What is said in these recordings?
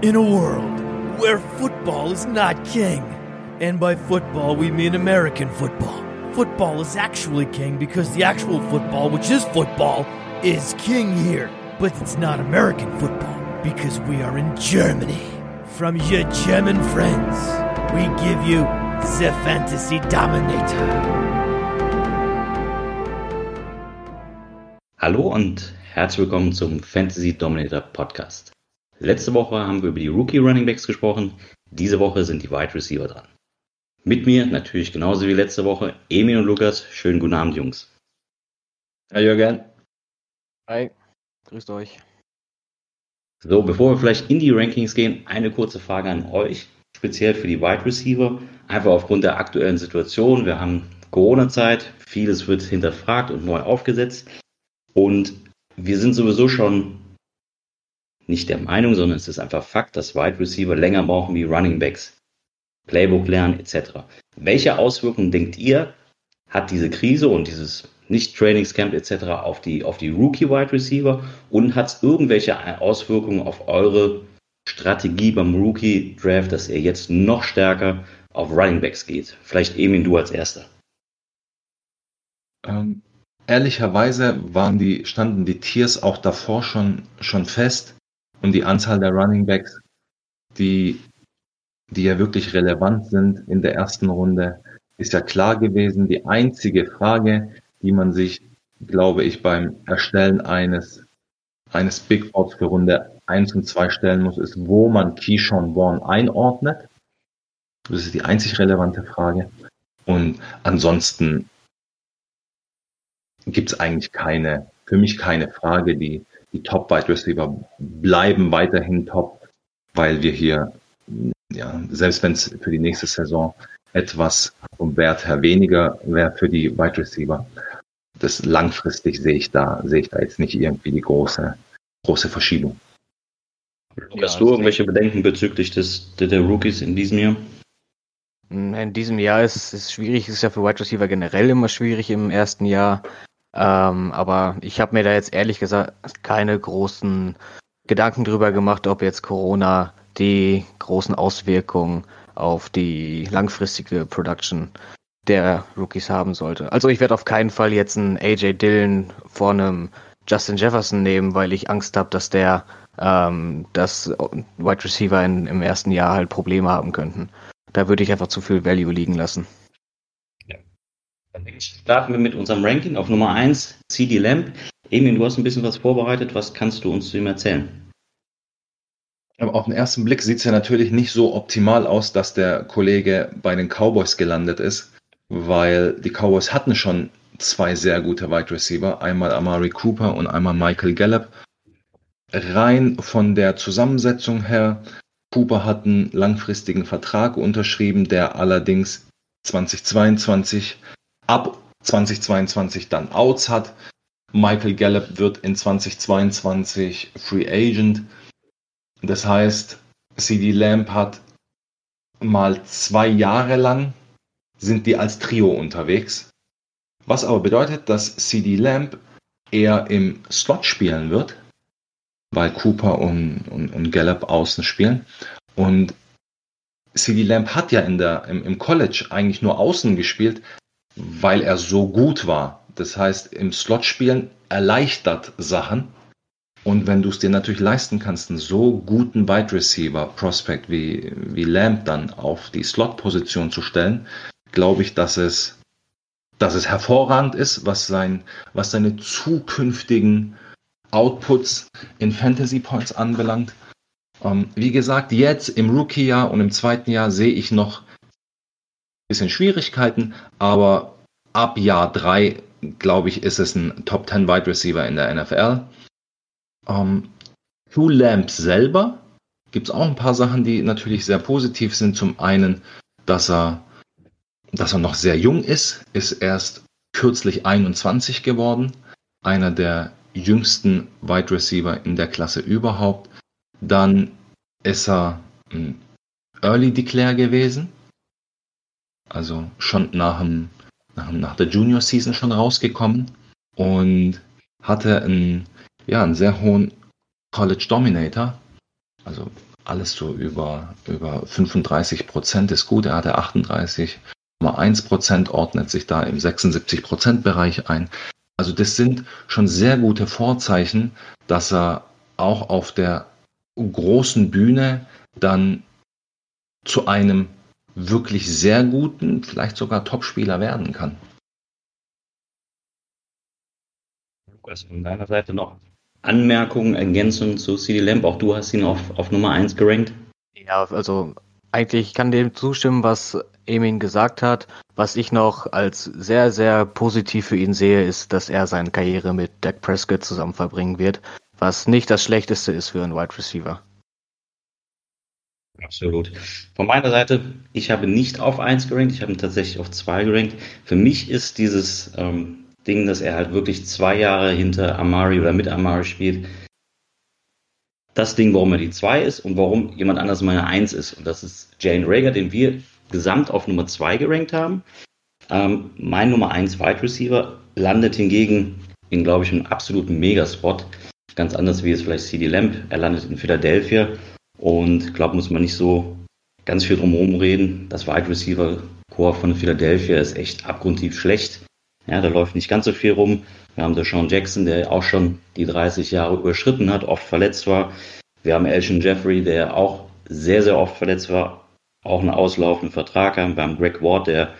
In a world where football is not king, and by football we mean American football, football is actually king because the actual football, which is football, is king here. But it's not American football because we are in Germany. From your German friends, we give you the Fantasy Dominator. Hallo und herzlich willkommen zum Fantasy Dominator Podcast. Letzte Woche haben wir über die Rookie Running Backs gesprochen. Diese Woche sind die Wide Receiver dran. Mit mir natürlich genauso wie letzte Woche Emil und Lukas. Schönen guten Abend, Jungs. Hi Jürgen. Hi, grüßt euch. So, bevor wir vielleicht in die Rankings gehen, eine kurze Frage an euch, speziell für die Wide Receiver. Einfach aufgrund der aktuellen Situation. Wir haben Corona-Zeit, vieles wird hinterfragt und neu aufgesetzt. Und wir sind sowieso schon nicht der Meinung, sondern es ist einfach Fakt, dass Wide Receiver länger brauchen wie Running Backs. Playbook lernen etc. Welche Auswirkungen denkt ihr, hat diese Krise und dieses Nicht-Trainingscamp etc. auf die, auf die Rookie-Wide Receiver und hat es irgendwelche Auswirkungen auf eure Strategie beim Rookie-Draft, dass ihr jetzt noch stärker auf Running Backs geht? Vielleicht Emin, du als Erster. Ähm, ehrlicherweise waren die, standen die Tiers auch davor schon, schon fest und die Anzahl der Running Backs, die, die ja wirklich relevant sind in der ersten Runde, ist ja klar gewesen. Die einzige Frage, die man sich, glaube ich, beim Erstellen eines, eines Big Boards für Runde 1 und 2 stellen muss, ist, wo man Keyshawn Vaughn einordnet. Das ist die einzig relevante Frage. Und ansonsten gibt es eigentlich keine, für mich keine Frage. Die, die Top Wide Receiver bleiben weiterhin top, weil wir hier, ja, selbst wenn es für die nächste Saison etwas vom Wert her weniger wäre für die Wide Receiver, das langfristig sehe ich da, sehe ich da jetzt nicht irgendwie die große, große Verschiebung. Hast du irgendwelche Bedenken bezüglich des, der Rookies in diesem Jahr? In diesem Jahr ist es schwierig, es ist ja für Wide Receiver generell immer schwierig im ersten Jahr. Ähm, aber ich habe mir da jetzt ehrlich gesagt keine großen Gedanken drüber gemacht, ob jetzt Corona die großen Auswirkungen auf die langfristige Production der Rookies haben sollte. Also ich werde auf keinen Fall jetzt einen AJ Dillon vor einem Justin Jefferson nehmen, weil ich Angst habe, dass der ähm, dass Wide Receiver in, im ersten Jahr halt Probleme haben könnten. Da würde ich einfach zu viel Value liegen lassen. Starten wir mit unserem Ranking auf Nummer 1, CD Lamp. Emil, du hast ein bisschen was vorbereitet. Was kannst du uns zu ihm erzählen? Aber auf den ersten Blick sieht es ja natürlich nicht so optimal aus, dass der Kollege bei den Cowboys gelandet ist, weil die Cowboys hatten schon zwei sehr gute Wide Receiver, einmal Amari Cooper und einmal Michael Gallup. Rein von der Zusammensetzung her, Cooper hat einen langfristigen Vertrag unterschrieben, der allerdings 2022 ab 2022 dann Outs hat. Michael Gallup wird in 2022 Free Agent. Das heißt, CD Lamp hat mal zwei Jahre lang sind die als Trio unterwegs. Was aber bedeutet, dass CD Lamp eher im Slot spielen wird, weil Cooper und, und, und Gallup außen spielen. Und CD Lamp hat ja in der, im, im College eigentlich nur außen gespielt, weil er so gut war. Das heißt, im Slot spielen erleichtert Sachen. Und wenn du es dir natürlich leisten kannst, einen so guten Wide Receiver Prospect wie, wie Lamb dann auf die Slot-Position zu stellen, glaube ich, dass es, dass es hervorragend ist, was sein, was seine zukünftigen Outputs in Fantasy Points anbelangt. Ähm, wie gesagt, jetzt im Rookie-Jahr und im zweiten Jahr sehe ich noch bisschen Schwierigkeiten, aber ab Jahr 3, glaube ich, ist es ein Top 10 Wide Receiver in der NFL. Ähm, Hugh Lamb selber gibt es auch ein paar Sachen, die natürlich sehr positiv sind. Zum einen, dass er, dass er noch sehr jung ist, ist erst kürzlich 21 geworden, einer der jüngsten Wide Receiver in der Klasse überhaupt. Dann ist er ein Early Declare gewesen, also schon nach, dem, nach, nach der Junior Season schon rausgekommen und hatte einen, ja, einen sehr hohen College Dominator, also alles so über, über 35 Prozent ist gut. Er hatte 38,1 Prozent, ordnet sich da im 76 Prozent Bereich ein. Also das sind schon sehr gute Vorzeichen, dass er auch auf der großen Bühne dann zu einem wirklich sehr guten, vielleicht sogar Topspieler werden kann. Lukas, von deiner Seite noch Anmerkungen, Ergänzungen zu CD Lamp? Auch du hast ihn auf, auf Nummer 1 gerankt. Ja, also eigentlich kann dem zustimmen, was Emin gesagt hat. Was ich noch als sehr, sehr positiv für ihn sehe, ist, dass er seine Karriere mit Dak Prescott zusammen verbringen wird, was nicht das Schlechteste ist für einen Wide Receiver. Absolut. Von meiner Seite, ich habe nicht auf 1 gerankt, ich habe ihn tatsächlich auf 2 gerankt. Für mich ist dieses ähm, Ding, dass er halt wirklich zwei Jahre hinter Amari oder mit Amari spielt, das Ding, warum er die 2 ist und warum jemand anders meine 1 ist. Und das ist Jane Rager, den wir gesamt auf Nummer 2 gerankt haben. Ähm, mein Nummer 1 Wide Receiver landet hingegen in, glaube ich, einem absoluten Megaspot. Ganz anders wie es vielleicht CD Lamp. Er landet in Philadelphia und glaube, muss man nicht so ganz viel drumherum reden. Das Wide Receiver Core von Philadelphia ist echt abgrundtief schlecht. Ja, da läuft nicht ganz so viel rum. Wir haben da Sean Jackson, der auch schon die 30 Jahre überschritten hat, oft verletzt war. Wir haben Elton Jeffrey, der auch sehr, sehr oft verletzt war, auch einen auslaufenden Vertrag haben. Wir haben Greg Ward, der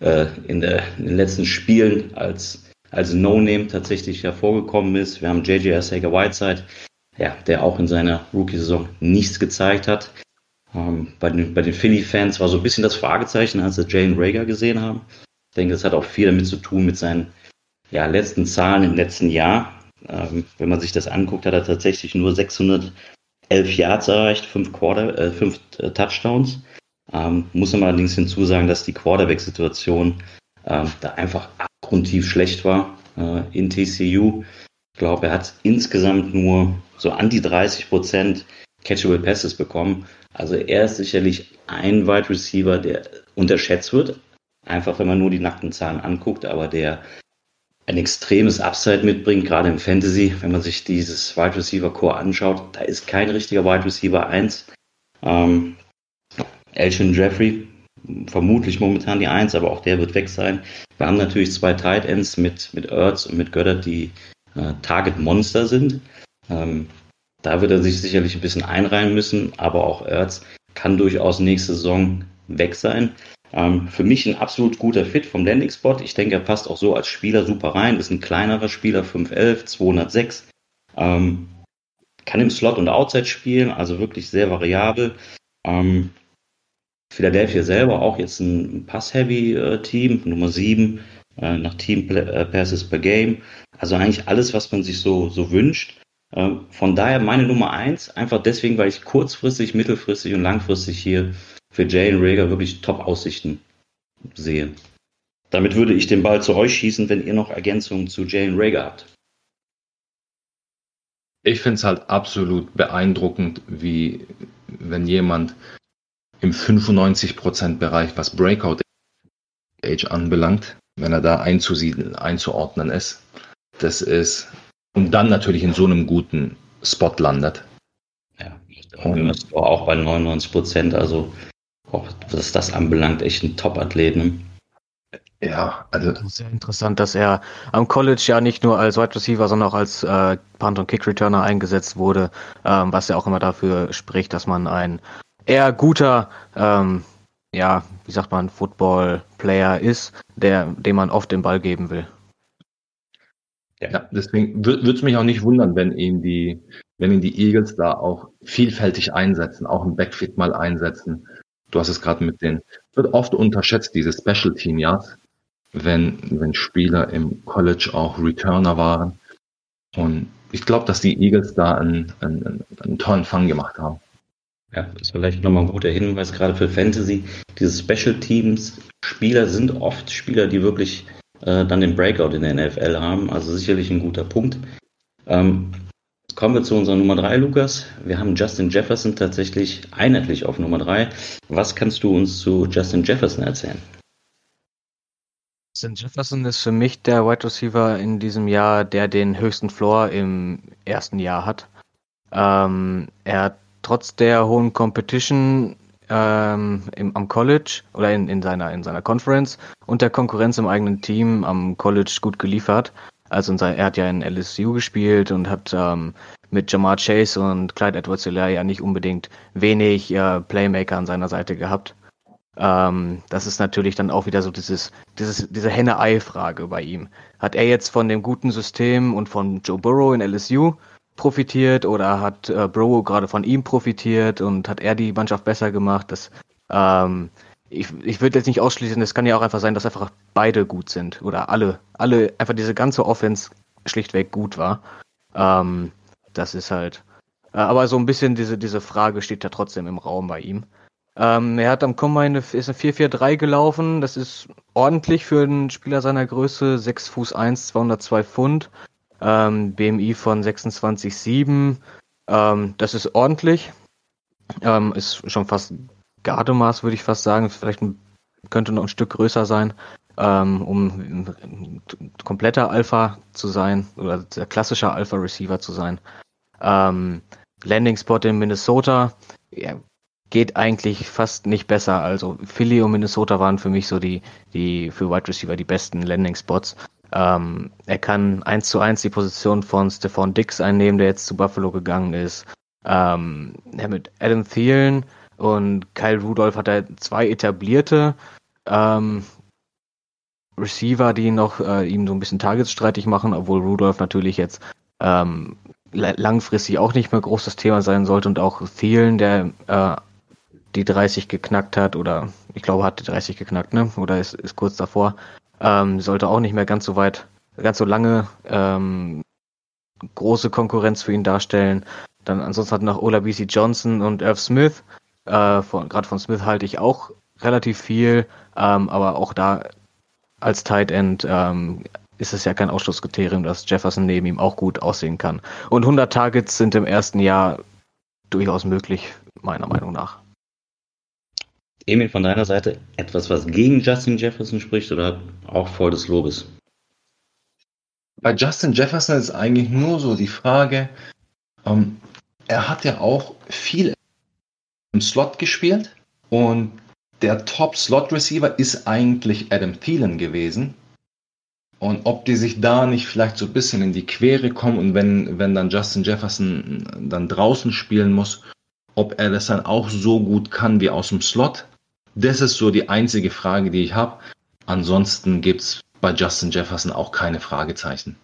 äh, in, der, in den letzten Spielen als, als No-Name tatsächlich hervorgekommen ist. Wir haben JJ Sager Whiteside, ja, der auch in seiner Rookie-Saison nichts gezeigt hat. Ähm, bei den, bei den Philly-Fans war so ein bisschen das Fragezeichen, als sie Jane Rager gesehen haben. Ich denke, das hat auch viel damit zu tun mit seinen ja, letzten Zahlen im letzten Jahr. Ähm, wenn man sich das anguckt, hat er tatsächlich nur 611 Yards erreicht, fünf, Quarter, äh, fünf äh, Touchdowns. Ähm, muss man allerdings hinzusagen, dass die Quarterback-Situation ähm, da einfach abgrundtief schlecht war äh, in TCU. Ich glaube, er hat insgesamt nur so an die 30 Prozent Catchable Passes bekommen. Also er ist sicherlich ein Wide Receiver, der unterschätzt wird, einfach wenn man nur die nackten Zahlen anguckt, aber der ein extremes Upside mitbringt, gerade im Fantasy, wenn man sich dieses Wide Receiver Core anschaut, da ist kein richtiger Wide Receiver 1. Ähm, Elgin Jeffrey, vermutlich momentan die 1, aber auch der wird weg sein. Wir haben natürlich zwei Tight Ends mit, mit Ertz und mit Göttert, die äh, Target Monster sind. Ähm, da wird er sich sicherlich ein bisschen einreihen müssen, aber auch Ertz kann durchaus nächste Saison weg sein. Ähm, für mich ein absolut guter Fit vom Landing-Spot. Ich denke, er passt auch so als Spieler super rein. Ist ein kleinerer Spieler, 5'11, 206. Ähm, kann im Slot und Outside spielen, also wirklich sehr variabel. Ähm, Philadelphia selber auch jetzt ein Pass-Heavy-Team, Nummer 7 äh, nach Team äh, Passes per Game. Also eigentlich alles, was man sich so, so wünscht. Ähm, von daher meine Nummer 1, einfach deswegen, weil ich kurzfristig, mittelfristig und langfristig hier für Jalen Rager wirklich Top-Aussichten sehe. Damit würde ich den Ball zu euch schießen, wenn ihr noch Ergänzungen zu Jalen Rager habt. Ich finde es halt absolut beeindruckend, wie wenn jemand im 95%-Bereich, was Breakout Age anbelangt, wenn er da einzusiedeln, einzuordnen ist, das ist, und dann natürlich in so einem guten Spot landet. Ja, und auch bei 99 Prozent, also auch was das anbelangt, echt ein Top-Athleten. Ja, also. Sehr interessant, dass er am College ja nicht nur als Wide Receiver, sondern auch als äh, Punt- und Kick-Returner eingesetzt wurde, ähm, was ja auch immer dafür spricht, dass man ein eher guter, ähm, ja, wie sagt man, Football-Player ist, der, dem man oft den Ball geben will. Ja, deswegen würde es mich auch nicht wundern, wenn ihn die, wenn ihn die Eagles da auch vielfältig einsetzen, auch im Backfit mal einsetzen. Du hast es gerade mit den, wird oft unterschätzt, diese Special Team Yards, wenn, wenn Spieler im College auch Returner waren. Und ich glaube, dass die Eagles da einen, einen, einen tollen Fang gemacht haben. Ja, das ist vielleicht nochmal ein guter Hinweis, gerade für Fantasy. Diese Special Teams Spieler sind oft Spieler, die wirklich äh, dann den Breakout in der NFL haben. Also sicherlich ein guter Punkt. Ähm, kommen wir zu unserer Nummer 3, Lukas. Wir haben Justin Jefferson tatsächlich einheitlich auf Nummer 3. Was kannst du uns zu Justin Jefferson erzählen? Justin Jefferson ist für mich der Wide Receiver in diesem Jahr, der den höchsten Floor im ersten Jahr hat. Ähm, er hat trotz der hohen Competition ähm, im, am College oder in, in, seiner, in seiner Conference und der Konkurrenz im eigenen Team am College gut geliefert. Also sein, er hat ja in LSU gespielt und hat ähm, mit Jamar Chase und Clyde edwards ja nicht unbedingt wenig äh, Playmaker an seiner Seite gehabt. Ähm, das ist natürlich dann auch wieder so dieses, dieses, diese Henne-Ei-Frage bei ihm. Hat er jetzt von dem guten System und von Joe Burrow in LSU profitiert oder hat äh, Burrow gerade von ihm profitiert und hat er die Mannschaft besser gemacht? Das, ähm, ich, ich würde jetzt nicht ausschließen, es kann ja auch einfach sein, dass einfach beide gut sind oder alle, alle, einfach diese ganze Offense schlichtweg gut war. Ähm, das ist halt, äh, aber so ein bisschen diese, diese Frage steht ja trotzdem im Raum bei ihm. Ähm, er hat am Combine ist eine 4-4-3 gelaufen. Das ist ordentlich für einen Spieler seiner Größe. 6 Fuß 1, 202 Pfund. Ähm, BMI von 26,7. Ähm, das ist ordentlich. Ähm, ist schon fast Gardemaß, würde ich fast sagen. Vielleicht ein, könnte noch ein Stück größer sein, ähm, um kompletter Alpha zu sein oder der klassische Alpha-Receiver zu sein. Ähm, Landing Spot in Minnesota. Ja, geht eigentlich fast nicht besser. Also Philly und Minnesota waren für mich so die, die für Wide Receiver die besten Landing Spots. Ähm, er kann eins zu eins die Position von Stephon Dix einnehmen, der jetzt zu Buffalo gegangen ist. Ähm, mit Adam Thielen und Kyle Rudolph hat er zwei etablierte ähm, Receiver, die noch äh, ihm so ein bisschen Targets streitig machen, obwohl Rudolph natürlich jetzt ähm, langfristig auch nicht mehr großes Thema sein sollte und auch Thielen, der äh, die 30 geknackt hat oder ich glaube hat die 30 geknackt, ne? Oder ist, ist kurz davor. Ähm, sollte auch nicht mehr ganz so weit, ganz so lange ähm, große Konkurrenz für ihn darstellen. Dann ansonsten hat noch Ola BC Johnson und Irv Smith. Äh, von, Gerade von Smith halte ich auch relativ viel, ähm, aber auch da als Tight End ähm, ist es ja kein Ausschlusskriterium, dass Jefferson neben ihm auch gut aussehen kann. Und 100 Targets sind im ersten Jahr durchaus möglich, meiner Meinung nach. Emil, von deiner Seite etwas, was gegen Justin Jefferson spricht oder auch voll des Lobes? Bei Justin Jefferson ist eigentlich nur so die Frage, ähm, er hat ja auch viel im Slot gespielt und der Top-Slot-Receiver ist eigentlich Adam Thielen gewesen. Und ob die sich da nicht vielleicht so ein bisschen in die Quere kommen und wenn, wenn dann Justin Jefferson dann draußen spielen muss, ob er das dann auch so gut kann wie aus dem Slot, das ist so die einzige Frage, die ich habe. Ansonsten gibt es bei Justin Jefferson auch keine Fragezeichen.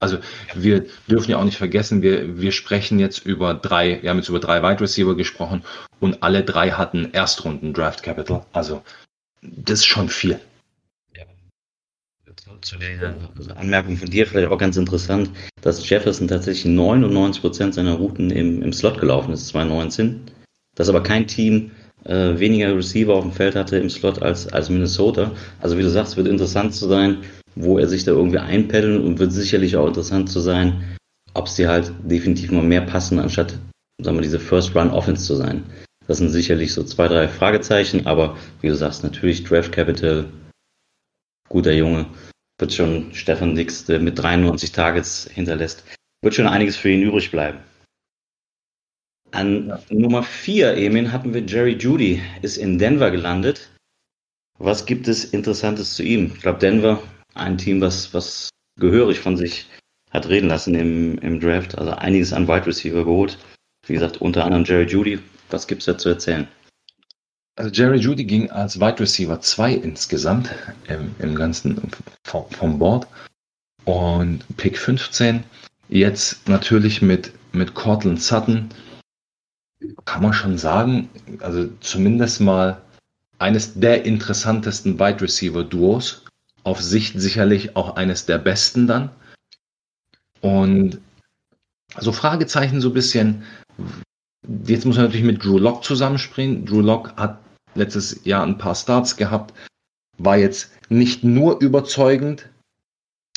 Also wir dürfen ja auch nicht vergessen, wir, wir sprechen jetzt über drei, wir haben jetzt über drei Wide Receiver gesprochen und alle drei hatten Erstrunden Draft Capital. Also das ist schon viel. Ja. Zu der Anmerkung von dir vielleicht auch ganz interessant, dass Jefferson tatsächlich 99% seiner Routen im, im Slot gelaufen ist, 2019. Dass aber kein Team äh, weniger Receiver auf dem Feld hatte im Slot als, als Minnesota. Also wie du sagst, wird interessant zu sein, wo er sich da irgendwie einpeddeln und wird sicherlich auch interessant zu sein, ob sie halt definitiv mal mehr passen, anstatt, sagen wir, diese First Run Offense zu sein. Das sind sicherlich so zwei, drei Fragezeichen, aber wie du sagst, natürlich Draft Capital, guter Junge, wird schon Stefan Dix, der mit 93 Targets hinterlässt, wird schon einiges für ihn übrig bleiben. An ja. Nummer 4, Emin, hatten wir Jerry Judy, ist in Denver gelandet. Was gibt es Interessantes zu ihm? Ich glaube, Denver, ein Team, was, was gehörig von sich hat reden lassen im, im Draft. Also einiges an Wide Receiver geholt. Wie gesagt, unter anderem Jerry Judy. Was gibt es da zu erzählen? Also Jerry Judy ging als Wide Receiver 2 insgesamt im, im ganzen vom, vom Board. Und Pick 15. Jetzt natürlich mit, mit Cortland Sutton kann man schon sagen, also zumindest mal eines der interessantesten Wide Receiver Duos. Auf Sicht sicherlich auch eines der besten dann. Und so Fragezeichen so ein bisschen. Jetzt muss man natürlich mit Drew Lock zusammenspringen. Drew Lock hat letztes Jahr ein paar Starts gehabt, war jetzt nicht nur überzeugend,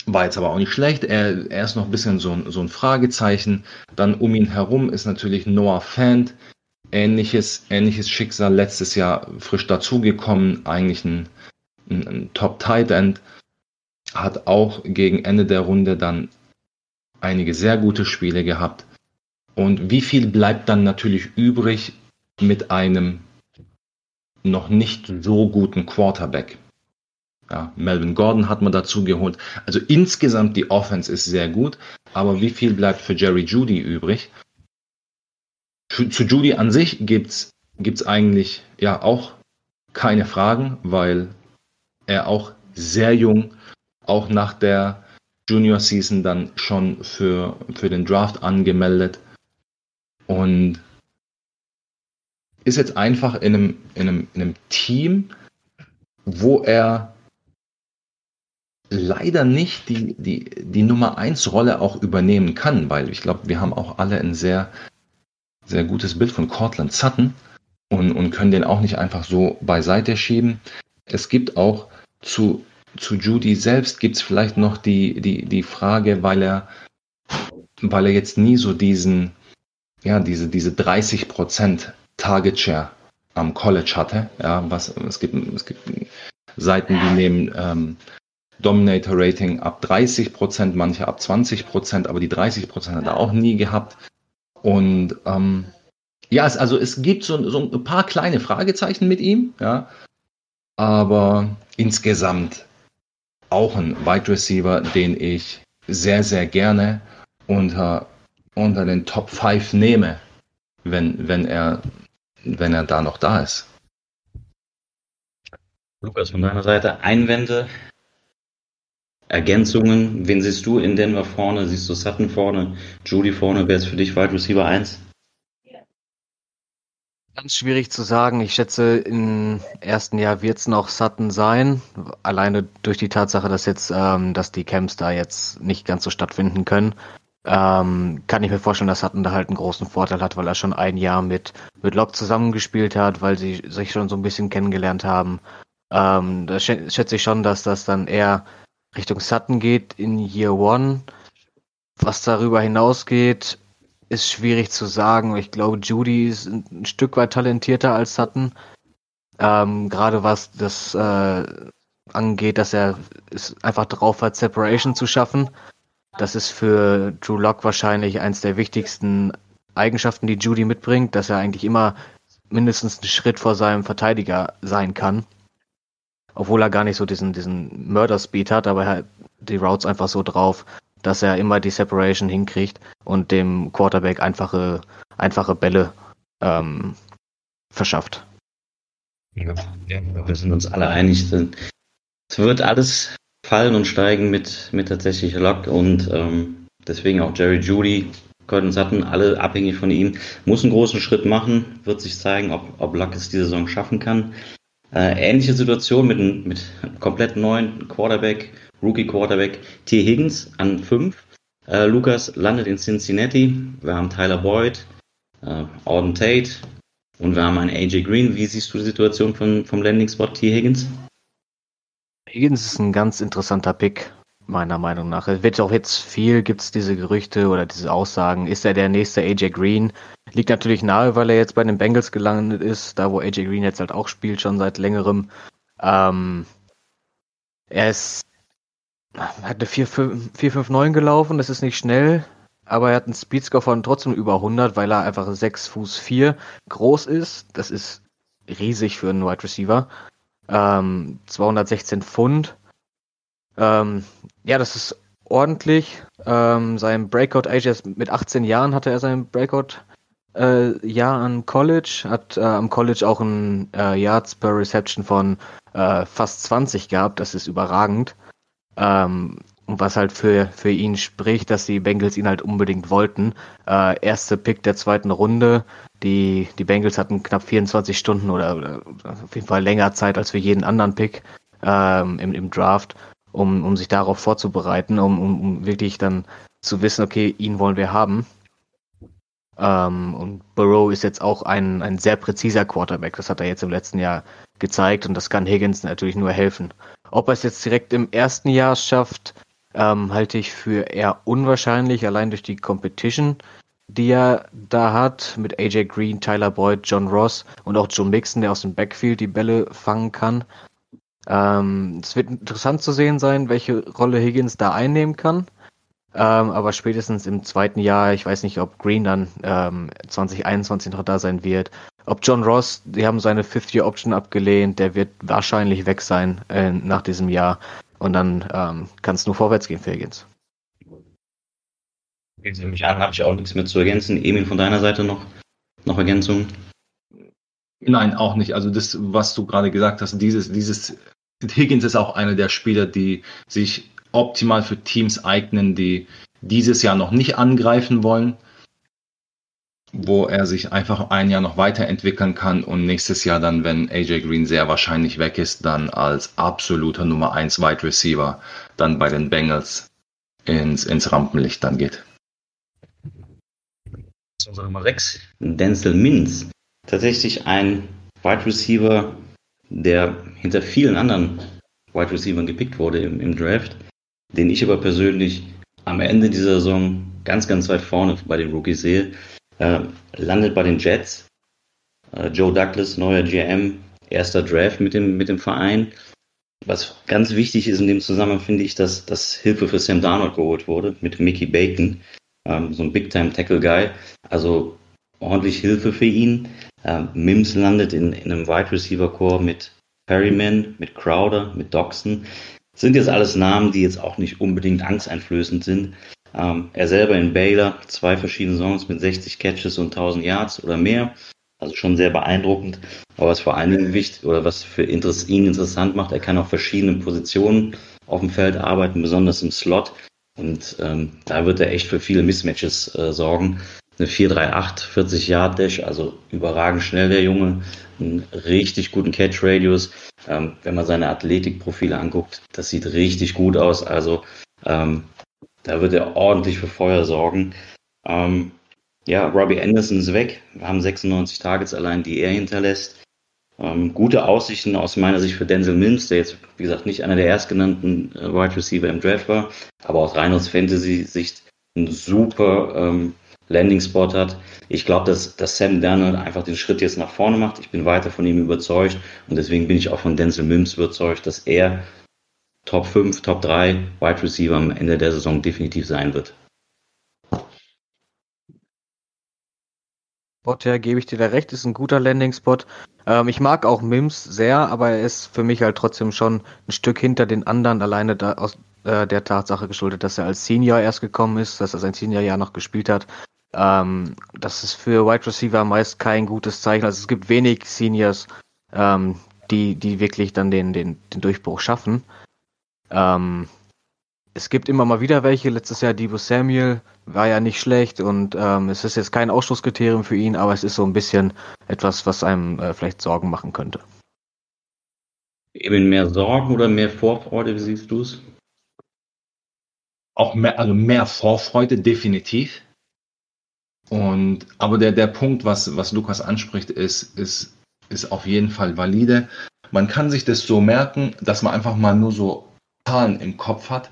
war jetzt aber auch nicht schlecht. Er, er ist noch ein bisschen so, so ein Fragezeichen. Dann um ihn herum ist natürlich Noah Fant. Ähnliches, ähnliches Schicksal letztes Jahr frisch dazugekommen. Eigentlich ein, ein, ein Top-Tight End. Hat auch gegen Ende der Runde dann einige sehr gute Spiele gehabt. Und wie viel bleibt dann natürlich übrig mit einem noch nicht so guten Quarterback? Ja, Melvin Gordon hat man dazu geholt. Also insgesamt die Offense ist sehr gut, aber wie viel bleibt für Jerry Judy übrig? Zu Judy an sich gibt's gibt's eigentlich ja auch keine Fragen, weil er auch sehr jung, auch nach der Junior Season dann schon für, für den Draft angemeldet und ist jetzt einfach in einem, in einem, in einem Team, wo er leider nicht die, die, die Nummer 1 Rolle auch übernehmen kann, weil ich glaube, wir haben auch alle ein sehr, sehr gutes Bild von Cortland Sutton und, und können den auch nicht einfach so beiseite schieben. Es gibt auch zu, zu Judy selbst gibt es vielleicht noch die, die, die Frage, weil er, weil er jetzt nie so diesen, ja, diese, diese 30 Prozent Target Share am College hatte. Ja, was, es gibt, es gibt Seiten, die nehmen ähm, Dominator Rating ab 30 Prozent, manche ab 20 Prozent, aber die 30 Prozent hat er auch nie gehabt. Und ähm, ja, es, also es gibt so, so ein paar kleine Fragezeichen mit ihm, ja, aber insgesamt auch ein Wide Receiver, den ich sehr, sehr gerne unter, unter den Top 5 nehme, wenn, wenn, er, wenn er da noch da ist. Lukas, von deiner Seite Einwände, Ergänzungen. Wen siehst du in Denver vorne? Siehst du Sutton vorne? Judy vorne? Wer ist für dich Wide Receiver 1? Ganz schwierig zu sagen. Ich schätze, im ersten Jahr wird es noch Sutton sein. Alleine durch die Tatsache, dass jetzt, ähm, dass die Camps da jetzt nicht ganz so stattfinden können. Ähm, kann ich mir vorstellen, dass Sutton da halt einen großen Vorteil hat, weil er schon ein Jahr mit, mit Locke zusammengespielt hat, weil sie sich schon so ein bisschen kennengelernt haben. Ähm, da schätze ich schon, dass das dann eher Richtung Sutton geht in Year One. Was darüber hinausgeht, ist schwierig zu sagen. Ich glaube, Judy ist ein Stück weit talentierter als Sutton. Ähm, Gerade was das äh, angeht, dass er es einfach drauf hat, Separation zu schaffen. Das ist für Drew Lock wahrscheinlich eins der wichtigsten Eigenschaften, die Judy mitbringt, dass er eigentlich immer mindestens einen Schritt vor seinem Verteidiger sein kann obwohl er gar nicht so diesen, diesen Murder-Speed hat, aber er hat die Routes einfach so drauf, dass er immer die Separation hinkriegt und dem Quarterback einfache, einfache Bälle ähm, verschafft. Ja, wir sind uns alle einig. Es wird alles fallen und steigen mit, mit tatsächlich Lock und ähm, deswegen auch Jerry Judy, Gordon Sutton, alle abhängig von ihm, muss einen großen Schritt machen, wird sich zeigen, ob, ob Luck es diese Saison schaffen kann. Äh, ähnliche Situation mit einem mit komplett neuen Quarterback, Rookie Quarterback T. Higgins an 5. Äh, Lukas landet in Cincinnati. Wir haben Tyler Boyd, äh, Auden Tate und wir haben einen AJ Green. Wie siehst du die Situation von, vom Landing-Spot T. Higgins? Higgins ist ein ganz interessanter Pick, meiner Meinung nach. Es wird auch jetzt viel, gibt es diese Gerüchte oder diese Aussagen, ist er der nächste AJ Green? Liegt natürlich nahe, weil er jetzt bei den Bengals gelandet ist, da wo AJ Green jetzt halt auch spielt, schon seit längerem. Ähm, er ist, hat eine 4-5-9 gelaufen, das ist nicht schnell, aber er hat einen Speedscore von trotzdem über 100, weil er einfach 6 Fuß 4 groß ist. Das ist riesig für einen Wide Receiver. Ähm, 216 Pfund. Ähm, ja, das ist ordentlich. Ähm, sein Breakout-Age mit 18 Jahren hatte er sein Breakout äh, Jahr an College, hat äh, am College auch ein äh, Yards per Reception von äh, fast 20 gehabt. Das ist überragend. Ähm, und was halt für, für ihn spricht, dass die Bengals ihn halt unbedingt wollten. Äh, erste Pick der zweiten Runde. Die, die Bengals hatten knapp 24 Stunden oder, oder auf jeden Fall länger Zeit als für jeden anderen Pick ähm, im, im Draft, um, um sich darauf vorzubereiten, um, um, um wirklich dann zu wissen, okay, ihn wollen wir haben. Ähm, und Burrow ist jetzt auch ein, ein sehr präziser Quarterback. Das hat er jetzt im letzten Jahr gezeigt und das kann Higgins natürlich nur helfen. Ob er es jetzt direkt im ersten Jahr schafft, ähm, halte ich für eher unwahrscheinlich, allein durch die Competition, die er da hat, mit AJ Green, Tyler Boyd, John Ross und auch Joe Mixon, der aus dem Backfield die Bälle fangen kann. Ähm, es wird interessant zu sehen sein, welche Rolle Higgins da einnehmen kann. Ähm, aber spätestens im zweiten Jahr, ich weiß nicht, ob Green dann ähm, 2021 noch da sein wird. Ob John Ross, die haben seine Fifth-Year-Option abgelehnt, der wird wahrscheinlich weg sein äh, nach diesem Jahr. Und dann ähm, kann es nur vorwärts gehen für Higgins. Gehen Sie mich an, habe ich auch nichts mehr zu ergänzen. Emil, von deiner Seite noch, noch Ergänzungen? Nein, auch nicht. Also das, was du gerade gesagt hast, dieses, dieses Higgins ist auch einer der Spieler, die sich optimal für Teams eignen, die dieses Jahr noch nicht angreifen wollen, wo er sich einfach ein Jahr noch weiterentwickeln kann und nächstes Jahr dann, wenn AJ Green sehr wahrscheinlich weg ist, dann als absoluter Nummer 1 Wide Receiver dann bei den Bengals ins, ins Rampenlicht dann geht. Unsere Nummer 6, Denzel Minz. Tatsächlich ein Wide Receiver, der hinter vielen anderen Wide Receivers gepickt wurde im, im Draft den ich aber persönlich am Ende dieser Saison ganz, ganz weit vorne bei den Rookies sehe. Äh, landet bei den Jets. Äh, Joe Douglas, neuer GM, erster Draft mit dem, mit dem Verein. Was ganz wichtig ist in dem Zusammenhang, finde ich, dass, dass Hilfe für Sam Darnold geholt wurde mit Mickey Bacon, ähm, so ein Big-Time-Tackle-Guy. Also ordentlich Hilfe für ihn. Ähm, Mims landet in, in einem Wide Receiver-Core mit Perryman, mit Crowder, mit Doxson sind jetzt alles Namen, die jetzt auch nicht unbedingt angsteinflößend sind. Ähm, er selber in Baylor, zwei verschiedene Songs mit 60 Catches und 1000 Yards oder mehr. Also schon sehr beeindruckend. Aber was vor allen Dingen wichtig oder was für Interess ihn interessant macht, er kann auf verschiedenen Positionen auf dem Feld arbeiten, besonders im Slot. Und ähm, da wird er echt für viele Mismatches äh, sorgen. Eine 438, 40 Yard Dash, also überragend schnell der Junge, einen richtig guten Catch Radius. Ähm, wenn man seine Athletikprofile anguckt, das sieht richtig gut aus. Also ähm, da wird er ordentlich für Feuer sorgen. Ähm, ja, Robbie Anderson ist weg. Wir haben 96 Targets allein, die er hinterlässt. Ähm, gute Aussichten aus meiner Sicht für Denzel Mims, der jetzt, wie gesagt, nicht einer der erstgenannten äh, Wide Receiver im Draft war, aber aus rein Fantasy-Sicht ein super ähm, Landing-Spot hat. Ich glaube, dass, dass Sam Darnold einfach den Schritt jetzt nach vorne macht. Ich bin weiter von ihm überzeugt und deswegen bin ich auch von Denzel Mims überzeugt, dass er Top 5, Top 3 Wide Receiver am Ende der Saison definitiv sein wird. Spot her gebe ich dir da recht, ist ein guter Landing-Spot. Ähm, ich mag auch Mims sehr, aber er ist für mich halt trotzdem schon ein Stück hinter den anderen, alleine da aus äh, der Tatsache geschuldet, dass er als Senior erst gekommen ist, dass er sein Senior-Jahr noch gespielt hat. Ähm, das ist für Wide Receiver meist kein gutes Zeichen. Also es gibt wenig Seniors, ähm, die, die wirklich dann den, den, den Durchbruch schaffen. Ähm, es gibt immer mal wieder welche. Letztes Jahr Debo Samuel war ja nicht schlecht und ähm, es ist jetzt kein Ausschlusskriterium für ihn, aber es ist so ein bisschen etwas, was einem äh, vielleicht Sorgen machen könnte. Eben mehr Sorgen oder mehr Vorfreude, wie siehst du es? Auch mehr, also mehr Vorfreude, definitiv. Und, aber der, der Punkt, was, was Lukas anspricht, ist, ist, ist auf jeden Fall valide. Man kann sich das so merken, dass man einfach mal nur so Zahlen im Kopf hat,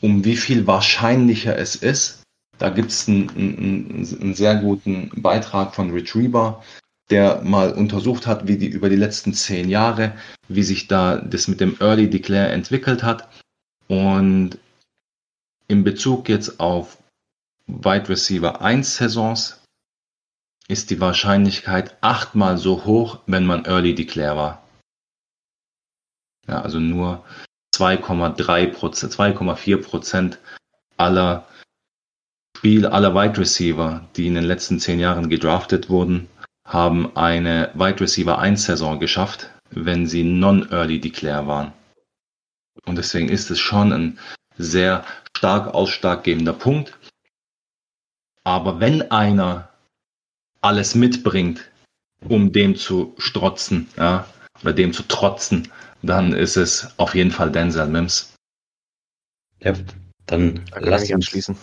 um wie viel wahrscheinlicher es ist. Da gibt es einen, einen, einen sehr guten Beitrag von Retriever, der mal untersucht hat, wie die über die letzten zehn Jahre, wie sich da das mit dem Early Declare entwickelt hat. Und in Bezug jetzt auf Wide Receiver 1 Saisons ist die Wahrscheinlichkeit achtmal so hoch, wenn man Early Declare war. Ja, also nur 2,3 Prozent, 2,4 Prozent aller Spiel, aller Wide Receiver, die in den letzten zehn Jahren gedraftet wurden, haben eine Wide Receiver 1 Saison geschafft, wenn sie non-Early Declare waren. Und deswegen ist es schon ein sehr stark ausschlaggebender Punkt. Aber wenn einer alles mitbringt, um dem zu strotzen, ja, oder dem zu trotzen, dann ist es auf jeden Fall Denzel Mims. Ja, dann da lass uns anschließen.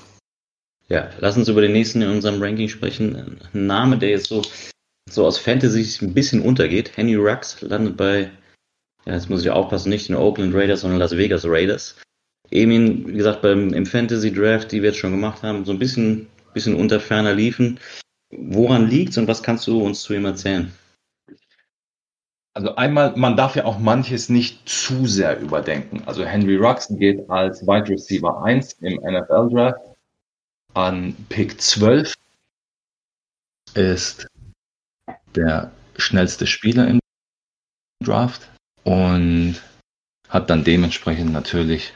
Ja, lass uns über den nächsten in unserem Ranking sprechen. Ein Name, der jetzt so, so aus Fantasy ein bisschen untergeht. Henry Rux landet bei, ja, jetzt muss ich aufpassen, nicht den Oakland Raiders, sondern Las Vegas Raiders. Emin, wie gesagt, beim, im Fantasy Draft, die wir jetzt schon gemacht haben, so ein bisschen bisschen unter ferner liefen. Woran liegt's und was kannst du uns zu ihm erzählen? Also einmal, man darf ja auch manches nicht zu sehr überdenken. Also Henry Rux geht als Wide Receiver 1 im NFL Draft An Pick 12 ist der schnellste Spieler im Draft und hat dann dementsprechend natürlich,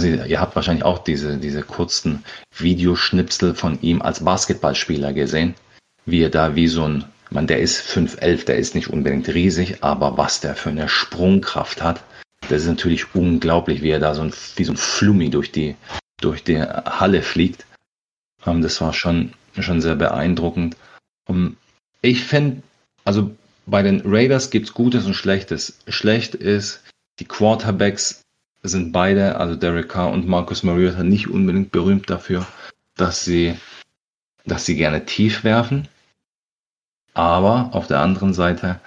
ich, ihr habt wahrscheinlich auch diese, diese kurzen Videoschnipsel von ihm als Basketballspieler gesehen, wie er da wie so ein, man, der ist 5'11, der ist nicht unbedingt riesig, aber was der für eine Sprungkraft hat, das ist natürlich unglaublich, wie er da so ein, wie so ein Flummi durch die, durch die Halle fliegt. Ähm, das war schon, schon sehr beeindruckend. Um, ich finde, also bei den Raiders gibt es Gutes und Schlechtes. Schlecht ist, die Quarterbacks sind beide, also Derek Carr und Marcus Mariota, nicht unbedingt berühmt dafür, dass sie, dass sie gerne tief werfen. Aber auf der anderen Seite,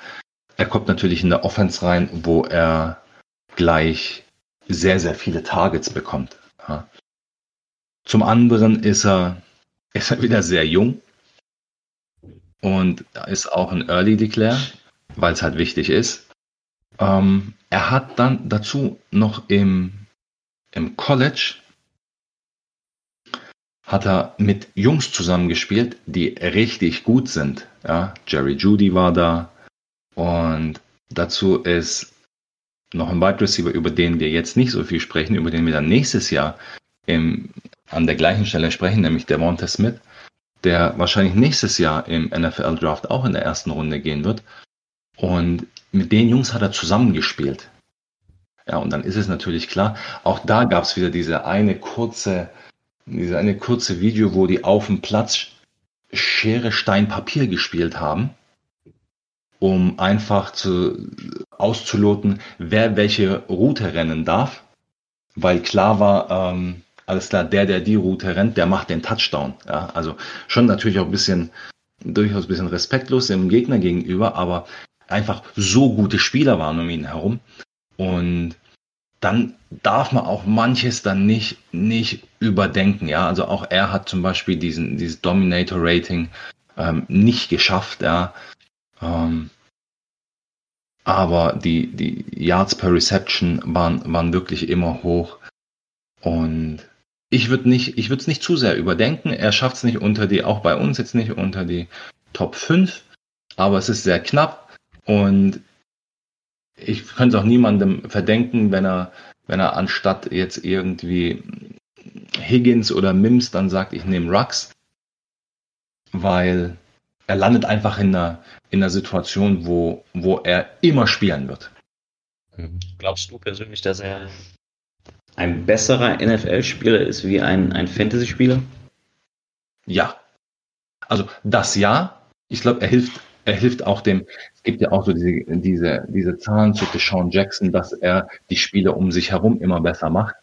er kommt natürlich in der Offense rein, wo er gleich sehr, sehr viele Targets bekommt. Ja. Zum anderen ist er, ist er wieder sehr jung und ist auch ein Early Declare, weil es halt wichtig ist. Ähm, er hat dann dazu noch im, im College hat er mit Jungs zusammengespielt, die richtig gut sind. Ja, Jerry Judy war da und dazu ist noch ein Wide Receiver, über den wir jetzt nicht so viel sprechen, über den wir dann nächstes Jahr im, an der gleichen Stelle sprechen, nämlich der Monte Smith der wahrscheinlich nächstes Jahr im NFL Draft auch in der ersten Runde gehen wird. Und mit den Jungs hat er zusammengespielt. Ja, und dann ist es natürlich klar, auch da gab es wieder diese eine kurze, diese eine kurze Video, wo die auf dem Platz Schere, Stein, Papier gespielt haben, um einfach zu, auszuloten, wer welche Route rennen darf, weil klar war, ähm, alles klar, der, der die Route rennt, der macht den Touchdown. Ja, also schon natürlich auch ein bisschen, durchaus ein bisschen respektlos dem Gegner gegenüber, aber einfach so gute Spieler waren um ihn herum. Und dann darf man auch manches dann nicht, nicht überdenken. Ja, also auch er hat zum Beispiel diesen, dieses Dominator-Rating ähm, nicht geschafft. Ja, ähm, aber die, die Yards per Reception waren, waren wirklich immer hoch. Und ich würde nicht, ich würde es nicht zu sehr überdenken. Er schafft es nicht unter die, auch bei uns jetzt nicht unter die Top 5, aber es ist sehr knapp und ich könnte es auch niemandem verdenken, wenn er, wenn er anstatt jetzt irgendwie Higgins oder Mims dann sagt, ich nehme Rux, weil er landet einfach in einer, in einer Situation, wo, wo er immer spielen wird. Glaubst du persönlich, dass er ein besserer NFL-Spieler ist wie ein, ein Fantasy-Spieler? Ja. Also das ja. Ich glaube, er hilft, er hilft auch dem, gibt ja auch so diese, diese, diese Zahlen zu Deshaun Jackson, dass er die Spieler um sich herum immer besser macht.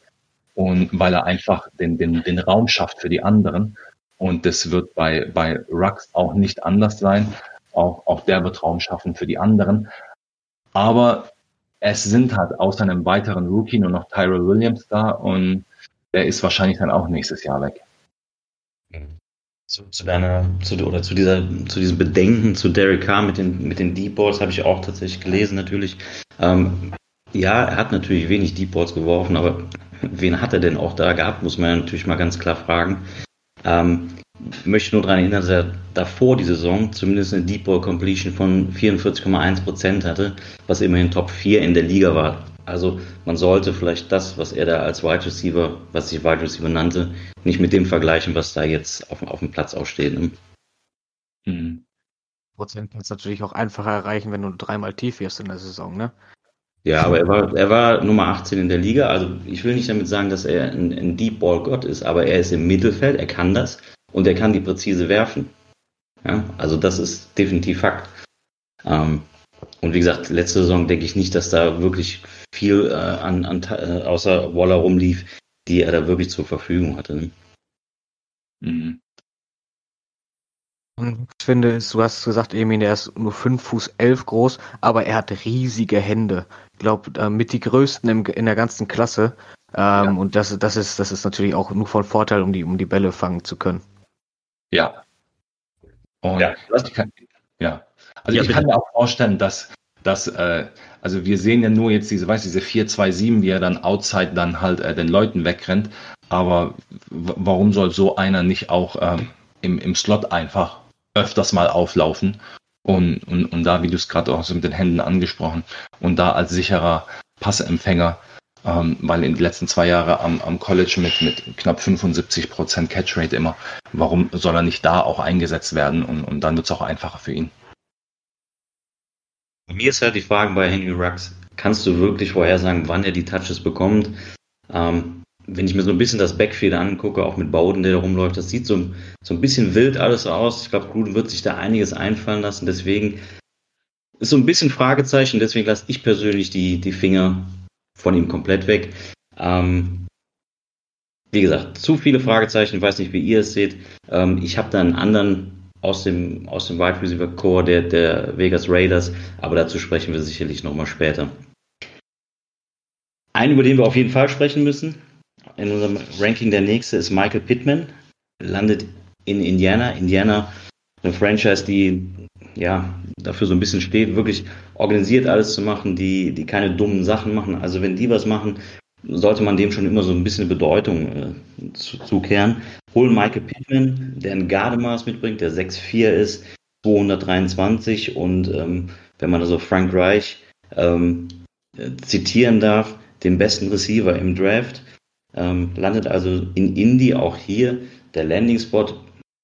Und weil er einfach den, den, den Raum schafft für die anderen. Und das wird bei, bei Rux auch nicht anders sein. Auch, auch der wird Raum schaffen für die anderen. Aber es sind halt außer einem weiteren Rookie nur noch Tyrell Williams da und der ist wahrscheinlich dann auch nächstes Jahr weg. Zu, zu deiner, zu, oder zu dieser, zu diesem Bedenken zu Derek Carr mit den, mit den Deep Balls habe ich auch tatsächlich gelesen, natürlich. Ähm, ja, er hat natürlich wenig Deep Balls geworfen, aber wen hat er denn auch da gehabt, muss man ja natürlich mal ganz klar fragen. Ähm, möchte nur daran erinnern, dass er davor die Saison zumindest eine Deep Ball Completion von 44,1 Prozent hatte, was immerhin Top 4 in der Liga war. Also man sollte vielleicht das, was er da als Wide Receiver, was sich Wide Receiver nannte, nicht mit dem vergleichen, was da jetzt auf, auf dem Platz aussteht. Ne? Mhm. Prozent kannst du natürlich auch einfacher erreichen, wenn du dreimal tief wirst in der Saison, ne? Ja, aber er war, er war Nummer 18 in der Liga. Also ich will nicht damit sagen, dass er ein, ein Deep Ball Gott ist, aber er ist im Mittelfeld, er kann das und er kann die präzise werfen. Ja, also das ist definitiv Fakt. Ähm, und wie gesagt, letzte Saison denke ich nicht, dass da wirklich viel äh, an, an äh, außer Waller rumlief, die er da wirklich zur Verfügung hatte. Ne? Mhm. Und ich finde, du hast gesagt, Emin, der ist nur 5 Fuß 11 groß, aber er hat riesige Hände. Ich glaube, äh, mit die größten im, in der ganzen Klasse. Ähm, ja. Und das, das, ist, das ist natürlich auch nur von Vorteil, um die, um die Bälle fangen zu können. Ja. Und ja, ich kann, ja. Also ja, ich kann mir auch vorstellen, dass, dass äh, also wir sehen ja nur jetzt diese, weißt diese 4-2-7, wie er dann outside dann halt äh, den Leuten wegrennt. Aber warum soll so einer nicht auch ähm, im, im Slot einfach öfters mal auflaufen und, und, und da, wie du es gerade auch so mit den Händen angesprochen, und da als sicherer Passempfänger, ähm, weil in den letzten zwei Jahren am, am College mit, mit knapp 75 Prozent Catchrate immer, warum soll er nicht da auch eingesetzt werden und, und dann wird es auch einfacher für ihn. Mir ist halt die Frage bei Henry Rux, kannst du wirklich vorhersagen, wann er die Touches bekommt? Ähm, wenn ich mir so ein bisschen das Backfield angucke, auch mit Bowden, der da rumläuft, das sieht so, so ein bisschen wild alles aus. Ich glaube, Gruden wird sich da einiges einfallen lassen. Deswegen ist so ein bisschen Fragezeichen. Deswegen lasse ich persönlich die, die Finger von ihm komplett weg. Ähm, wie gesagt, zu viele Fragezeichen. Ich weiß nicht, wie ihr es seht. Ähm, ich habe da einen anderen aus dem, aus dem Wide Receiver Core der, der Vegas Raiders, aber dazu sprechen wir sicherlich nochmal später. Einen, über den wir auf jeden Fall sprechen müssen, in unserem Ranking der nächste ist Michael Pittman, landet in Indiana. Indiana, eine Franchise, die ja dafür so ein bisschen steht, wirklich organisiert alles zu machen, die, die keine dummen Sachen machen. Also wenn die was machen, sollte man dem schon immer so ein bisschen Bedeutung äh, zu, zukehren. Holen Michael Pittman, der ein Gardemaß mitbringt, der 6'4 ist, 223 und ähm, wenn man also Frank Reich ähm, zitieren darf, den besten Receiver im Draft, ähm, landet also in Indy auch hier der Landing-Spot.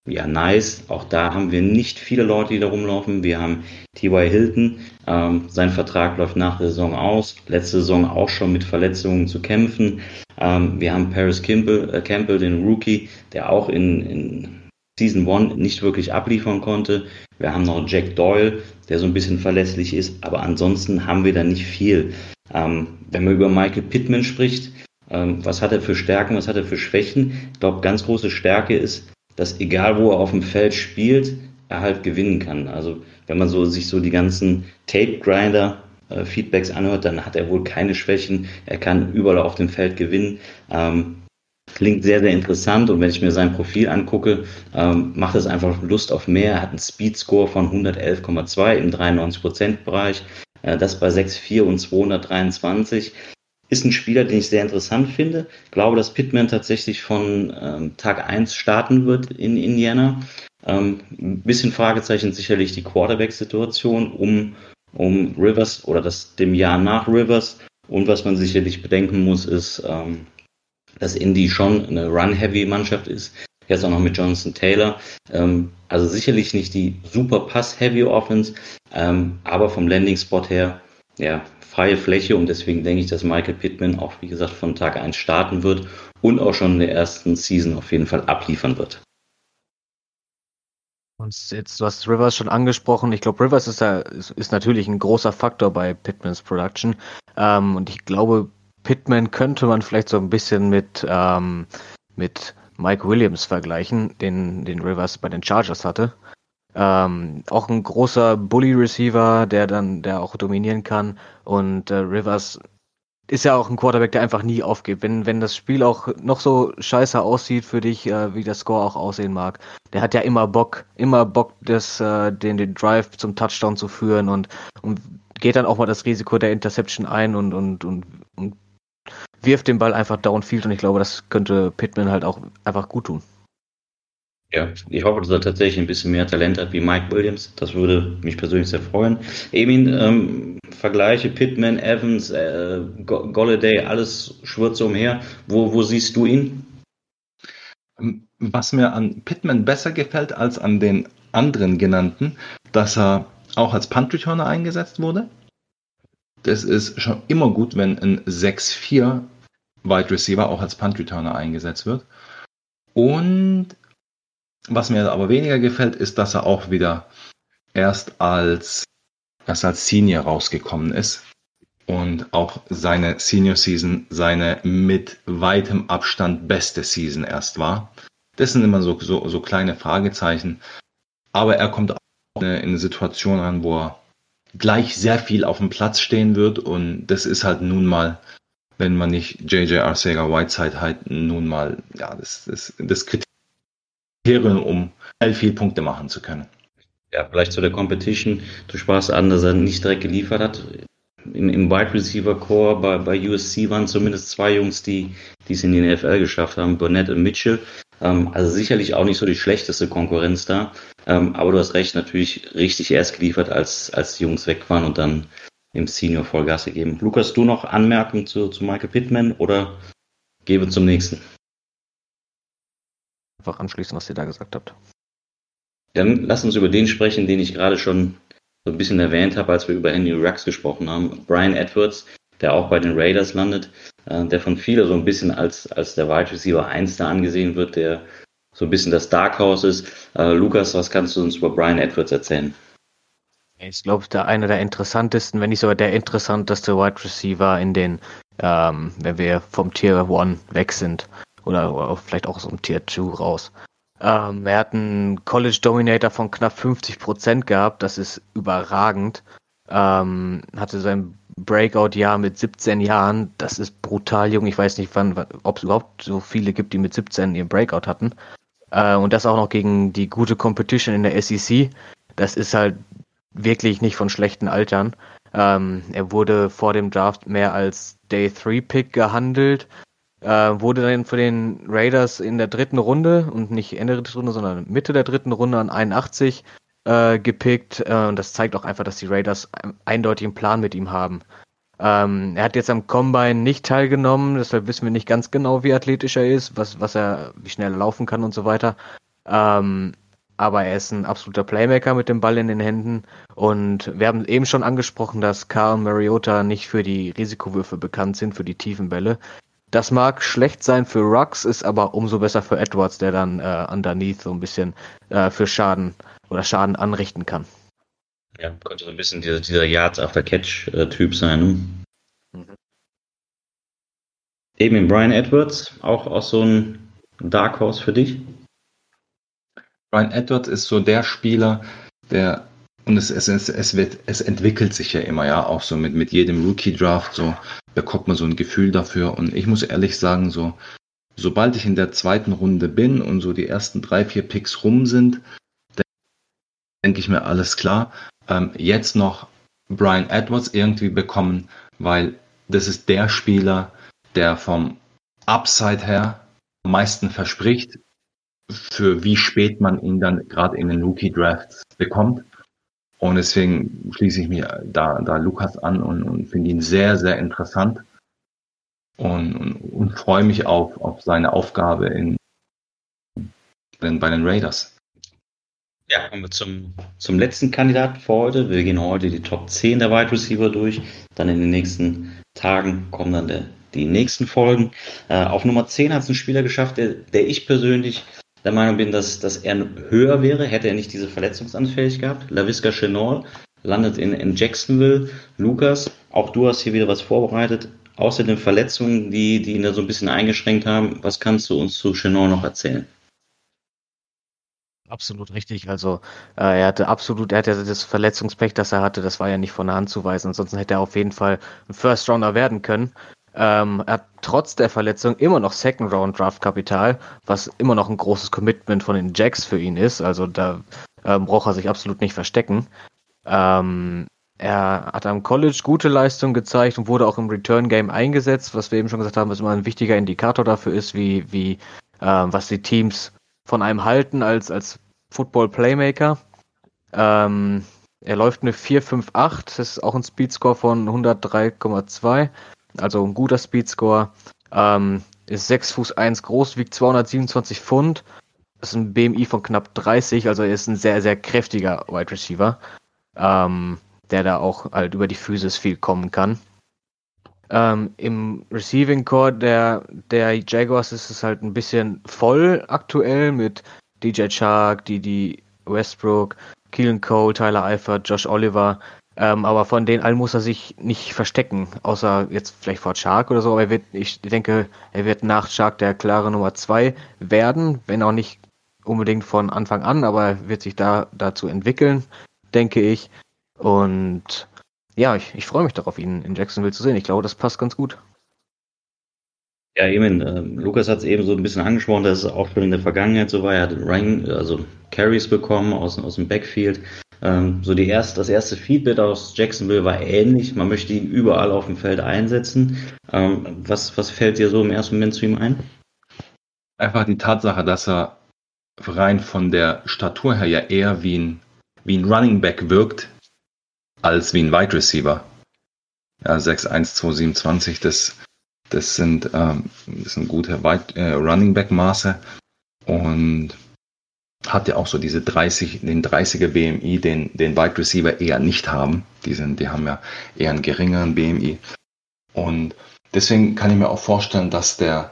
Ja, nice. Auch da haben wir nicht viele Leute, die da rumlaufen. Wir haben T.Y. Hilton. Ähm, sein Vertrag läuft nach der Saison aus. Letzte Saison auch schon mit Verletzungen zu kämpfen. Ähm, wir haben Paris Campbell, äh, Campbell, den Rookie, der auch in, in Season 1 nicht wirklich abliefern konnte. Wir haben noch Jack Doyle, der so ein bisschen verlässlich ist, aber ansonsten haben wir da nicht viel. Ähm, wenn man über Michael Pittman spricht, ähm, was hat er für Stärken, was hat er für Schwächen? Ich glaube, ganz große Stärke ist, dass egal wo er auf dem Feld spielt, er halt gewinnen kann. Also wenn man so sich so die ganzen Tape Grinder äh, Feedbacks anhört, dann hat er wohl keine Schwächen. Er kann überall auf dem Feld gewinnen. Ähm, klingt sehr, sehr interessant und wenn ich mir sein Profil angucke, ähm, macht es einfach Lust auf mehr. Er hat einen Speedscore von 111,2 im 93%-Bereich, äh, das bei 6,4 und 223 ist ein Spieler, den ich sehr interessant finde. Ich glaube, dass Pittman tatsächlich von ähm, Tag 1 starten wird in Indiana. Ähm, ein bisschen Fragezeichen sicherlich die Quarterback-Situation um, um Rivers oder das dem Jahr nach Rivers. Und was man sicherlich bedenken muss, ist, ähm, dass Indy schon eine Run-Heavy-Mannschaft ist. Jetzt auch noch mit Jonathan Taylor. Ähm, also sicherlich nicht die super Pass-Heavy-Offense, ähm, aber vom Landing-Spot her, ja, freie Fläche und deswegen denke ich, dass Michael Pittman auch, wie gesagt, von Tag 1 starten wird und auch schon in der ersten Season auf jeden Fall abliefern wird. Und jetzt, du hast Rivers schon angesprochen. Ich glaube, Rivers ist, da, ist, ist, natürlich ein großer Faktor bei Pittmans Production. Ähm, und ich glaube, Pittman könnte man vielleicht so ein bisschen mit, ähm, mit Mike Williams vergleichen, den, den Rivers bei den Chargers hatte. Ähm, auch ein großer Bully-Receiver, der dann, der auch dominieren kann. Und äh, Rivers ist ja auch ein Quarterback, der einfach nie aufgibt. Wenn, wenn das Spiel auch noch so scheiße aussieht für dich, äh, wie der Score auch aussehen mag, der hat ja immer Bock, immer Bock, das, äh, den, den Drive zum Touchdown zu führen und, und geht dann auch mal das Risiko der Interception ein und, und, und, und wirft den Ball einfach downfield und ich glaube, das könnte Pittman halt auch einfach gut tun. Ja, ich hoffe, dass er tatsächlich ein bisschen mehr Talent hat wie Mike Williams. Das würde mich persönlich sehr freuen. Emin, ähm, Vergleiche Pittman, Evans, äh, Golladay, alles schwirrt so umher. Wo, wo siehst du ihn? Was mir an Pittman besser gefällt als an den anderen genannten, dass er auch als Punt-Returner eingesetzt wurde. Das ist schon immer gut, wenn ein 6-4 Wide Receiver auch als Punt-Returner eingesetzt wird. Und was mir aber weniger gefällt, ist, dass er auch wieder erst als, erst als Senior rausgekommen ist und auch seine Senior Season seine mit weitem Abstand beste Season erst war. Das sind immer so, so, so kleine Fragezeichen. Aber er kommt auch in eine Situation an, wo er gleich sehr viel auf dem Platz stehen wird und das ist halt nun mal, wenn man nicht JJ Arcega Whiteside halt nun mal, ja, das, das, das Kriterium Kriterium, um viel Punkte machen zu können. Ja, vielleicht zu der Competition. Du sprachst an, dass er nicht direkt geliefert hat. im, im Wide Receiver Core bei, bei USC waren zumindest zwei Jungs, die die es in die NFL geschafft haben, Burnett und Mitchell. Ähm, also sicherlich auch nicht so die schlechteste Konkurrenz da. Ähm, aber du hast recht, natürlich richtig erst geliefert, als, als die Jungs weg waren und dann im Senior Vollgas gegeben. Lukas, du noch Anmerkungen zu, zu Michael Pittman oder gebe zum nächsten? Einfach anschließen, was ihr da gesagt habt. Dann lass uns über den sprechen, den ich gerade schon so ein bisschen erwähnt habe, als wir über Henry Rux gesprochen haben. Brian Edwards, der auch bei den Raiders landet, äh, der von vielen so ein bisschen als, als der Wide Receiver 1 da angesehen wird, der so ein bisschen das Dark Horse ist. Äh, Lukas, was kannst du uns über Brian Edwards erzählen? Er ist, glaube ich, der einer der interessantesten, wenn nicht sogar der interessanteste Wide Receiver in den, ähm, wenn wir vom Tier 1 weg sind. Oder, vielleicht auch so ein Tier 2 raus. Ähm, er hat einen College Dominator von knapp 50 Prozent gehabt. Das ist überragend. Ähm, hatte sein Breakout-Jahr mit 17 Jahren. Das ist brutal jung. Ich weiß nicht, wann, ob es überhaupt so viele gibt, die mit 17 ihren Breakout hatten. Äh, und das auch noch gegen die gute Competition in der SEC. Das ist halt wirklich nicht von schlechten Altern. Ähm, er wurde vor dem Draft mehr als Day 3 Pick gehandelt. Äh, wurde dann für den Raiders in der dritten Runde und nicht Ende der dritten Runde, sondern Mitte der dritten Runde an 81 äh, gepickt. Äh, und das zeigt auch einfach, dass die Raiders einen eindeutigen Plan mit ihm haben. Ähm, er hat jetzt am Combine nicht teilgenommen, deshalb wissen wir nicht ganz genau, wie athletisch er ist, was, was er, wie schnell er laufen kann und so weiter. Ähm, aber er ist ein absoluter Playmaker mit dem Ball in den Händen. Und wir haben eben schon angesprochen, dass Carl Mariota nicht für die Risikowürfe bekannt sind, für die tiefen Bälle. Das mag schlecht sein für Rux, ist aber umso besser für Edwards, der dann äh, underneath so ein bisschen äh, für Schaden oder Schaden anrichten kann. Ja, könnte so ein bisschen dieser, dieser Yards after Catch-Typ sein. Ne? Mhm. Eben in Brian Edwards, auch, auch so ein Dark Horse für dich? Brian Edwards ist so der Spieler, der und es, es, es, es, wird, es entwickelt sich ja immer, ja, auch so mit, mit jedem Rookie-Draft, so bekommt man so ein Gefühl dafür. Und ich muss ehrlich sagen, so, sobald ich in der zweiten Runde bin und so die ersten drei, vier Picks rum sind, denke ich mir, alles klar. Ähm, jetzt noch Brian Edwards irgendwie bekommen, weil das ist der Spieler, der vom Upside her am meisten verspricht, für wie spät man ihn dann gerade in den Rookie Drafts bekommt. Und deswegen schließe ich mir da, da Lukas an und, und finde ihn sehr, sehr interessant und, und, und freue mich auf, auf seine Aufgabe in, in, bei den Raiders. Ja, kommen wir zum, zum letzten Kandidaten für heute. Wir gehen heute die Top 10 der Wide Receiver durch. Dann in den nächsten Tagen kommen dann der, die nächsten Folgen. Äh, auf Nummer 10 hat es ein Spieler geschafft, der, der ich persönlich der Meinung bin, dass, dass er höher wäre, hätte er nicht diese Verletzungsanfälligkeit gehabt. LaVisca Chenol landet in, in Jacksonville. Lukas, auch du hast hier wieder was vorbereitet. Außer den Verletzungen, die, die ihn da so ein bisschen eingeschränkt haben, was kannst du uns zu Chenol noch erzählen? Absolut richtig. Also äh, er hatte absolut, er hatte das Verletzungspech, das er hatte, das war ja nicht von der Hand zu weisen. Ansonsten hätte er auf jeden Fall ein First Rounder werden können. Ähm, er hat trotz der Verletzung immer noch Second Round Draft Kapital, was immer noch ein großes Commitment von den Jacks für ihn ist. Also da ähm, braucht er sich absolut nicht verstecken. Ähm, er hat am College gute Leistung gezeigt und wurde auch im Return Game eingesetzt, was wir eben schon gesagt haben, was immer ein wichtiger Indikator dafür ist, wie, wie äh, was die Teams von einem halten als, als Football Playmaker. Ähm, er läuft eine 4,58, das ist auch ein Speedscore von 103,2 also ein guter Speedscore. Ähm, ist 6 Fuß 1 groß, wiegt 227 Pfund. Ist ein BMI von knapp 30, also er ist ein sehr, sehr kräftiger Wide Receiver, ähm, der da auch halt über die Physis viel kommen kann. Ähm, Im Receiving Core der, der Jaguars ist es halt ein bisschen voll aktuell mit DJ Chark, Didi Westbrook, Keelan Cole, Tyler Eifert, Josh Oliver. Ähm, aber von denen allen muss er sich nicht verstecken, außer jetzt vielleicht vor Shark oder so. Aber er wird, ich denke, er wird nach Shark der klare Nummer zwei werden, wenn auch nicht unbedingt von Anfang an, aber er wird sich da dazu entwickeln, denke ich. Und ja, ich, ich freue mich darauf, ihn in Jacksonville zu sehen. Ich glaube, das passt ganz gut. Ja, eben, äh, Lukas hat es eben so ein bisschen angesprochen, dass es auch schon in der Vergangenheit so war. Er hat Rang, also Carries bekommen aus, aus dem Backfield. Ähm, so die erst, das erste Feedback aus Jacksonville war ähnlich. Man möchte ihn überall auf dem Feld einsetzen. Ähm, was, was fällt dir so im ersten Moment zu ihm ein? Einfach die Tatsache, dass er rein von der Statur her ja eher wie ein, wie ein Running Back wirkt, als wie ein Wide Receiver. Ja, 6'1, 227, das, das sind, ähm, das sind gute Wide, äh, Running Back Maße und hat ja auch so diese 30, den 30er BMI, den, den Wide Receiver eher nicht haben. Die sind, die haben ja eher einen geringeren BMI. Und deswegen kann ich mir auch vorstellen, dass der,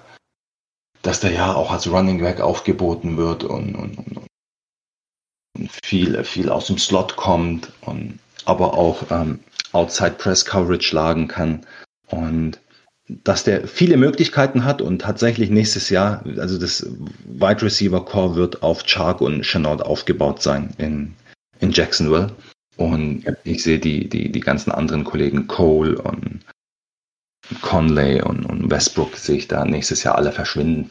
dass der ja auch als Running Back aufgeboten wird und, und, und viel, viel aus dem Slot kommt und aber auch ähm, Outside Press Coverage schlagen kann. Und dass der viele Möglichkeiten hat und tatsächlich nächstes Jahr, also das Wide Receiver Core wird auf Chark und Chenault aufgebaut sein in, in Jacksonville. Und ich sehe die, die, die ganzen anderen Kollegen Cole und Conley und, und Westbrook sehe ich da nächstes Jahr alle verschwinden.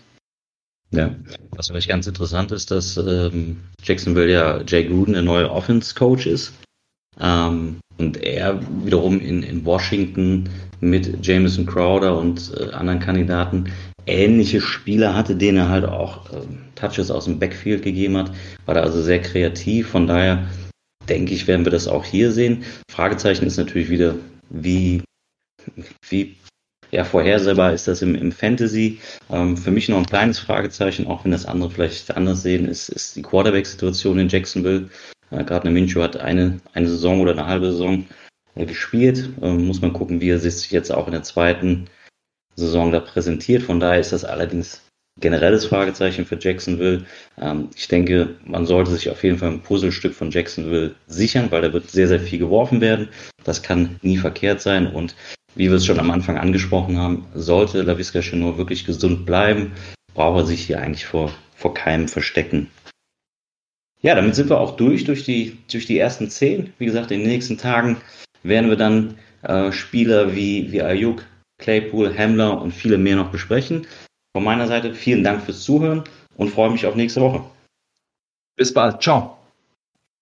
Ja, was vielleicht ganz interessant ist, dass ähm, Jacksonville ja Jay Gruden der neue Offense-Coach ist. Ähm, und er wiederum in, in Washington mit Jameson Crowder und äh, anderen Kandidaten ähnliche Spieler hatte, denen er halt auch äh, Touches aus dem Backfield gegeben hat. War da also sehr kreativ. Von daher denke ich, werden wir das auch hier sehen. Fragezeichen ist natürlich wieder, wie, wie ja, vorhersehbar ist das im, im Fantasy. Ähm, für mich noch ein kleines Fragezeichen, auch wenn das andere vielleicht anders sehen, ist, ist die Quarterback-Situation in Jacksonville. Äh, Gardner Minshew hat eine, eine Saison oder eine halbe Saison äh, gespielt. Ähm, muss man gucken, wie er sich jetzt auch in der zweiten Saison da präsentiert. Von daher ist das allerdings generelles Fragezeichen für Jacksonville. Ähm, ich denke, man sollte sich auf jeden Fall ein Puzzlestück von Jacksonville sichern, weil da wird sehr, sehr viel geworfen werden. Das kann nie verkehrt sein. Und wie wir es schon am Anfang angesprochen haben, sollte LaVisca Chenot wirklich gesund bleiben, braucht er sich hier eigentlich vor, vor keinem verstecken. Ja, damit sind wir auch durch, durch die, durch die ersten zehn. Wie gesagt, in den nächsten Tagen werden wir dann äh, Spieler wie, wie Ayuk, Claypool, Hamler und viele mehr noch besprechen. Von meiner Seite vielen Dank fürs Zuhören und freue mich auf nächste Woche. Bis bald. Ciao.